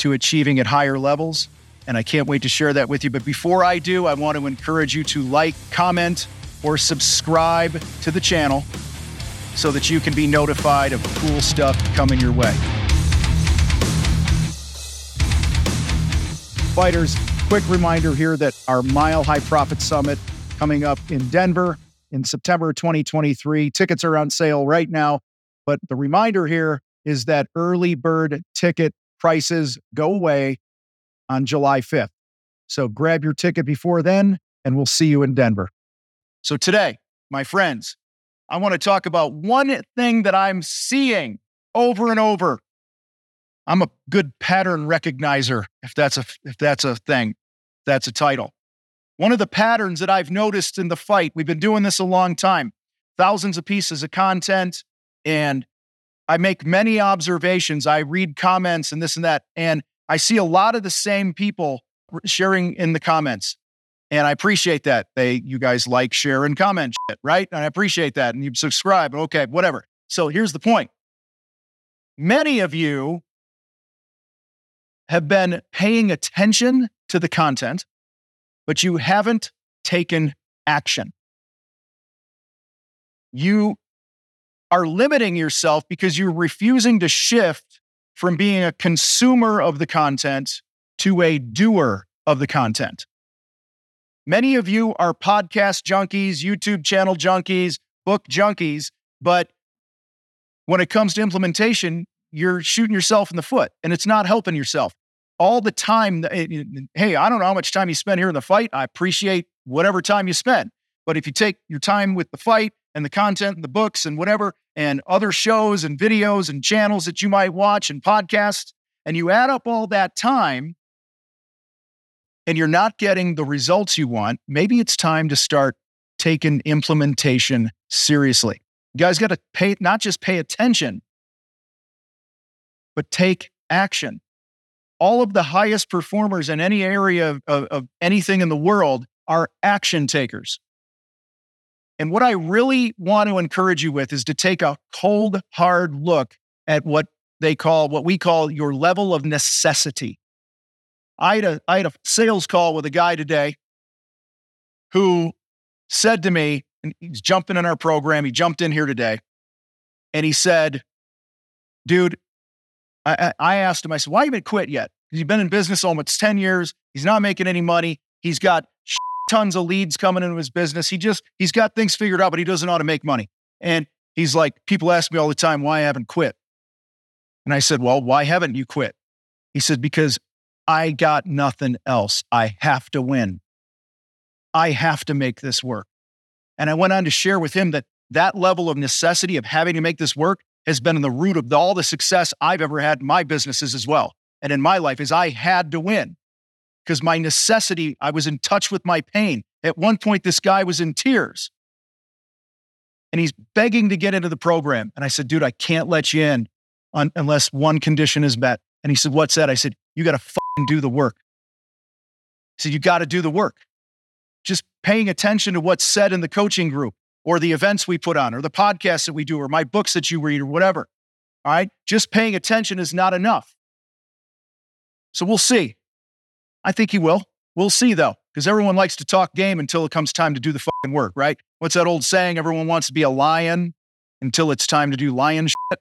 to achieving at higher levels, and I can't wait to share that with you. But before I do, I want to encourage you to like, comment, or subscribe to the channel so that you can be notified of cool stuff coming your way. Fighters, quick reminder here that our Mile High Profit Summit coming up in Denver in September 2023. Tickets are on sale right now. But the reminder here is that early bird ticket prices go away on July 5th. So grab your ticket before then, and we'll see you in Denver. So today, my friends, I want to talk about one thing that I'm seeing over and over. I'm a good pattern recognizer, if that's a if that's a thing, that's a title. One of the patterns that I've noticed in the fight, we've been doing this a long time, thousands of pieces of content, and I make many observations. I read comments and this and that. And I see a lot of the same people sharing in the comments. And I appreciate that. They, you guys like, share, and comment shit, right? And I appreciate that. And you subscribe. Okay, whatever. So here's the point. Many of you have been paying attention to the content, but you haven't taken action. You are limiting yourself because you're refusing to shift from being a consumer of the content to a doer of the content. Many of you are podcast junkies, YouTube channel junkies, book junkies, but when it comes to implementation, you're shooting yourself in the foot and it's not helping yourself. All the time, eh, eh, hey, I don't know how much time you spend here in the fight. I appreciate whatever time you spend. But if you take your time with the fight and the content and the books and whatever and other shows and videos and channels that you might watch and podcasts, and you add up all that time and you're not getting the results you want, maybe it's time to start taking implementation seriously. You guys got to pay, not just pay attention, but take action. All of the highest performers in any area of, of, of anything in the world are action takers. And what I really want to encourage you with is to take a cold, hard look at what they call, what we call your level of necessity. I had a, I had a sales call with a guy today who said to me, and he's jumping in our program, he jumped in here today, and he said, Dude, I, I asked him, I said, Why you been quit yet? He's been in business almost 10 years. He's not making any money. He's got tons of leads coming into his business. He just, he's got things figured out, but he doesn't know how to make money. And he's like, people ask me all the time why I haven't quit. And I said, well, why haven't you quit? He said, because I got nothing else. I have to win. I have to make this work. And I went on to share with him that that level of necessity of having to make this work has been in the root of all the success I've ever had in my businesses as well. And in my life is I had to win because my necessity, I was in touch with my pain. At one point, this guy was in tears and he's begging to get into the program. And I said, dude, I can't let you in un- unless one condition is met. And he said, what's that? I said, you got to do the work. He said, you got to do the work. Just paying attention to what's said in the coaching group or the events we put on or the podcasts that we do or my books that you read or whatever. All right. Just paying attention is not enough. So we'll see. I think he will. We'll see though, because everyone likes to talk game until it comes time to do the fucking work, right? What's that old saying? Everyone wants to be a lion until it's time to do lion shit.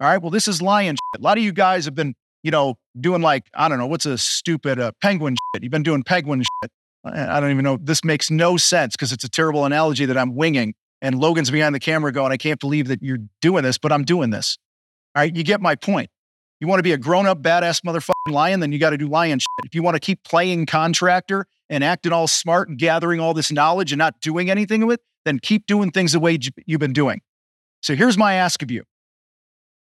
All right. Well, this is lion shit. A lot of you guys have been, you know, doing like, I don't know, what's a stupid uh, penguin shit. You've been doing penguin shit. I don't even know. This makes no sense because it's a terrible analogy that I'm winging. And Logan's behind the camera going, I can't believe that you're doing this, but I'm doing this. All right. You get my point. You want to be a grown up, badass motherfucking lion, then you got to do lion shit. If you want to keep playing contractor and acting all smart and gathering all this knowledge and not doing anything with, it, then keep doing things the way you've been doing. So here's my ask of you.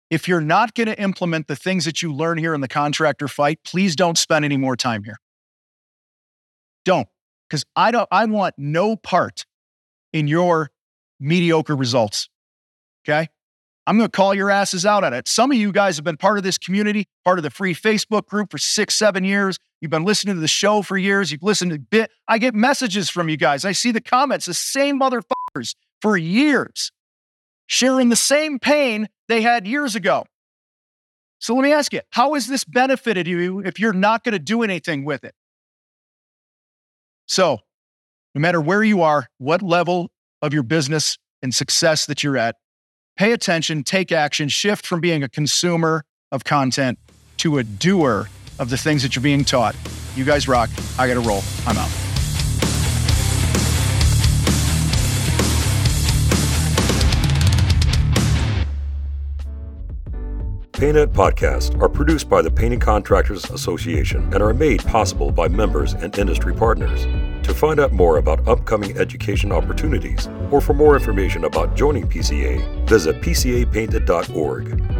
If you're not going to implement the things that you learn here in the contractor fight, please don't spend any more time here. Don't, because I don't. I want no part in your mediocre results. Okay. I'm going to call your asses out on it. Some of you guys have been part of this community, part of the free Facebook group for six, seven years. You've been listening to the show for years. You've listened to bit. I get messages from you guys. I see the comments, the same motherfuckers for years, sharing the same pain they had years ago. So let me ask you, how has this benefited you if you're not going to do anything with it? So, no matter where you are, what level of your business and success that you're at, pay attention, take action, shift from being a consumer of content to a doer of the things that you're being taught. You guys rock. I got to roll. I'm out. Painted podcasts are produced by the Painting Contractors Association and are made possible by members and industry partners. To find out more about upcoming education opportunities or for more information about joining PCA, visit pcapainted.org.